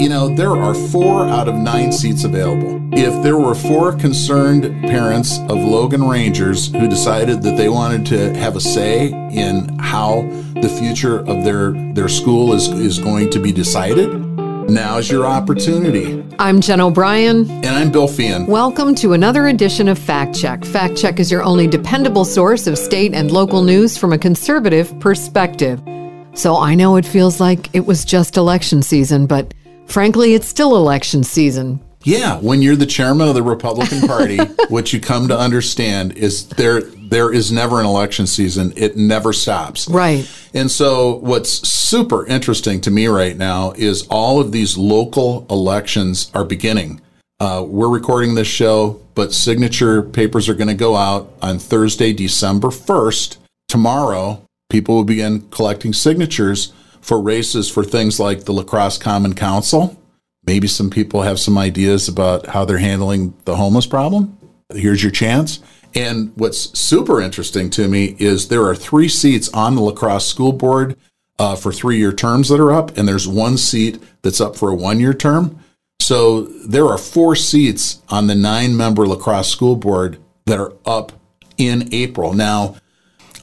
You know, there are four out of nine seats available. If there were four concerned parents of Logan Rangers who decided that they wanted to have a say in how the future of their, their school is, is going to be decided, now's your opportunity. I'm Jen O'Brien. And I'm Bill Feehan. Welcome to another edition of Fact Check. Fact Check is your only dependable source of state and local news from a conservative perspective. So I know it feels like it was just election season, but Frankly, it's still election season. Yeah, when you're the chairman of the Republican Party, what you come to understand is there there is never an election season. It never stops. Right. And so what's super interesting to me right now is all of these local elections are beginning. Uh, we're recording this show, but signature papers are going to go out on Thursday, December 1st. Tomorrow, people will begin collecting signatures for races for things like the La Crosse Common Council. Maybe some people have some ideas about how they're handling the homeless problem. Here's your chance. And what's super interesting to me is there are three seats on the La Crosse School Board uh, for three year terms that are up, and there's one seat that's up for a one year term. So there are four seats on the nine member La Crosse School Board that are up in April. Now,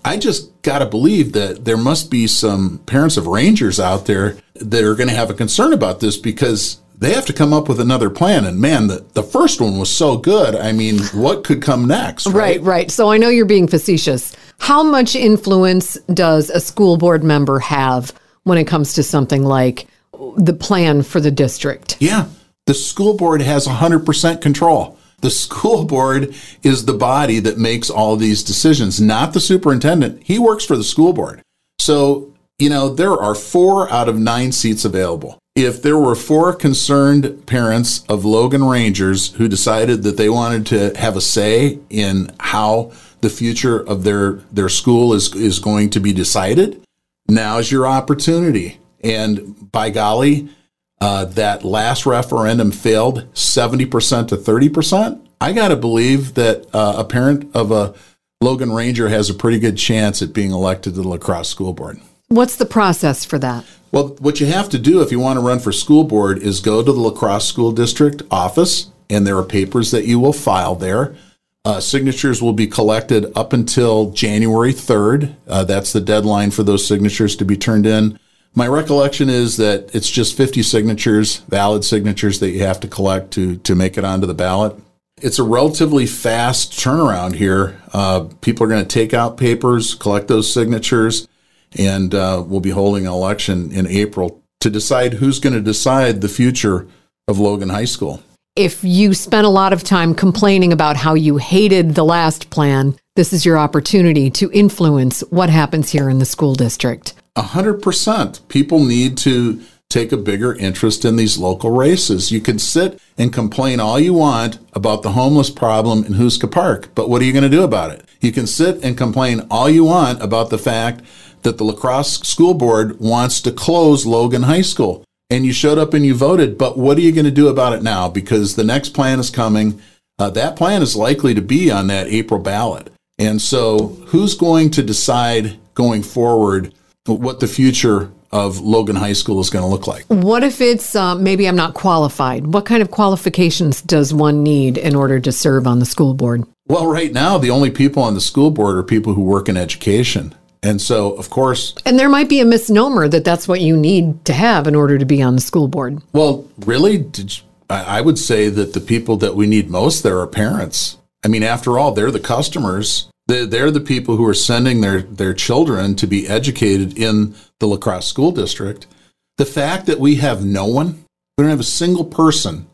I just got to believe that there must be some parents of Rangers out there that are going to have a concern about this because they have to come up with another plan. And man, the, the first one was so good. I mean, what could come next? Right? right, right. So I know you're being facetious. How much influence does a school board member have when it comes to something like the plan for the district? Yeah, the school board has 100% control. The school board is the body that makes all these decisions, not the superintendent. He works for the school board. So, you know, there are four out of nine seats available. If there were four concerned parents of Logan Rangers who decided that they wanted to have a say in how the future of their, their school is, is going to be decided, now's your opportunity. And by golly, uh, that last referendum failed 70% to 30%, I got to believe that uh, a parent of a Logan Ranger has a pretty good chance at being elected to the La Crosse School Board. What's the process for that? Well, what you have to do if you want to run for school board is go to the La Crosse School District office, and there are papers that you will file there. Uh, signatures will be collected up until January 3rd. Uh, that's the deadline for those signatures to be turned in. My recollection is that it's just 50 signatures, valid signatures that you have to collect to, to make it onto the ballot. It's a relatively fast turnaround here. Uh, people are going to take out papers, collect those signatures, and uh, we'll be holding an election in April to decide who's going to decide the future of Logan High School. If you spent a lot of time complaining about how you hated the last plan, this is your opportunity to influence what happens here in the school district. 100%. People need to take a bigger interest in these local races. You can sit and complain all you want about the homeless problem in Houska Park, but what are you going to do about it? You can sit and complain all you want about the fact that the La Crosse School Board wants to close Logan High School. And you showed up and you voted, but what are you going to do about it now? Because the next plan is coming. Uh, that plan is likely to be on that April ballot. And so, who's going to decide going forward what the future of Logan High School is going to look like. What if it's uh, maybe I'm not qualified? What kind of qualifications does one need in order to serve on the school board? Well, right now, the only people on the school board are people who work in education. And so, of course. And there might be a misnomer that that's what you need to have in order to be on the school board. Well, really? You, I would say that the people that we need most there are parents. I mean, after all, they're the customers they're the people who are sending their, their children to be educated in the La Crosse school district. The fact that we have no one, we don't have a single person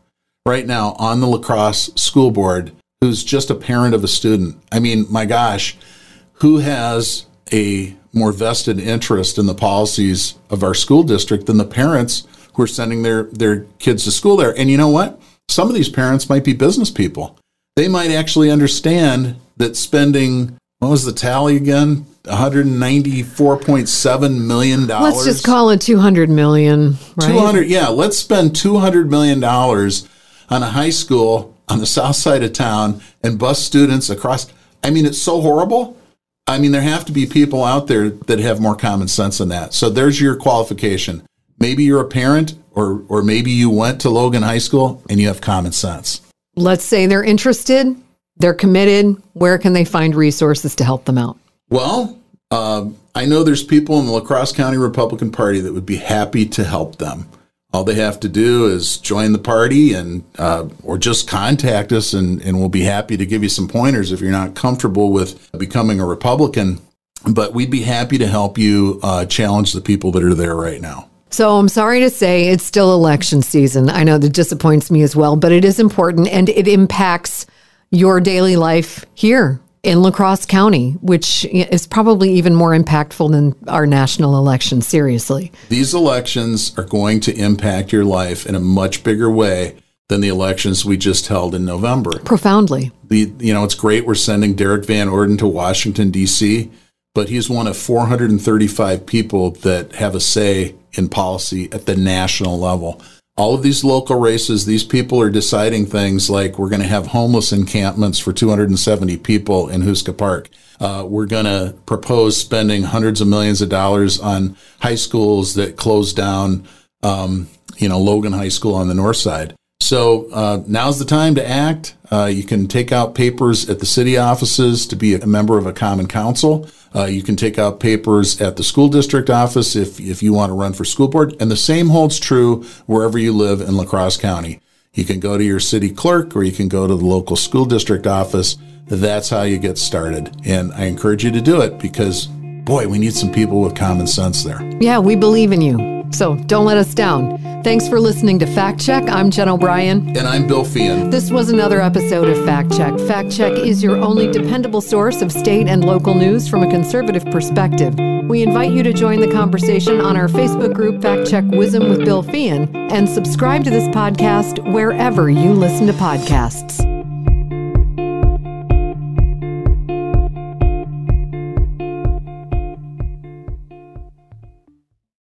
right now on the La Crosse school board who's just a parent of a student. I mean, my gosh, who has a more vested interest in the policies of our school district than the parents who are sending their, their kids to school there? And you know what? Some of these parents might be business people. They might actually understand that spending what was the tally again? 194.7 million dollars. Let's just call it 200 million, right? 200 yeah, let's spend 200 million dollars on a high school on the south side of town and bus students across I mean it's so horrible. I mean there have to be people out there that have more common sense than that. So there's your qualification. Maybe you're a parent, or, or maybe you went to Logan High School and you have common sense. Let's say they're interested, they're committed. Where can they find resources to help them out? Well, uh, I know there's people in the La Crosse County Republican Party that would be happy to help them. All they have to do is join the party and uh, or just contact us, and, and we'll be happy to give you some pointers if you're not comfortable with becoming a Republican. But we'd be happy to help you uh, challenge the people that are there right now. So I'm sorry to say it's still election season. I know that disappoints me as well, but it is important and it impacts your daily life here in La Crosse County, which is probably even more impactful than our national election, seriously. These elections are going to impact your life in a much bigger way than the elections we just held in November. Profoundly. The you know, it's great we're sending Derrick Van Orden to Washington D.C., but he's one of 435 people that have a say in policy at the national level all of these local races, these people are deciding things like we're going to have homeless encampments for 270 people in Houska Park. Uh, we're going to propose spending hundreds of millions of dollars on high schools that close down, um, you know, Logan High School on the north side. So uh, now's the time to act. Uh, you can take out papers at the city offices to be a member of a common council. Uh, you can take out papers at the school district office if, if you want to run for school board. And the same holds true wherever you live in La Crosse County. You can go to your city clerk or you can go to the local school district office. That's how you get started. And I encourage you to do it because, boy, we need some people with common sense there. Yeah, we believe in you. So don't let us down. Thanks for listening to Fact Check. I'm Jen O'Brien. And I'm Bill Feehan. This was another episode of Fact Check. Fact Check is your only dependable source of state and local news from a conservative perspective. We invite you to join the conversation on our Facebook group, Fact Check Wisdom with Bill Feehan, and subscribe to this podcast wherever you listen to podcasts.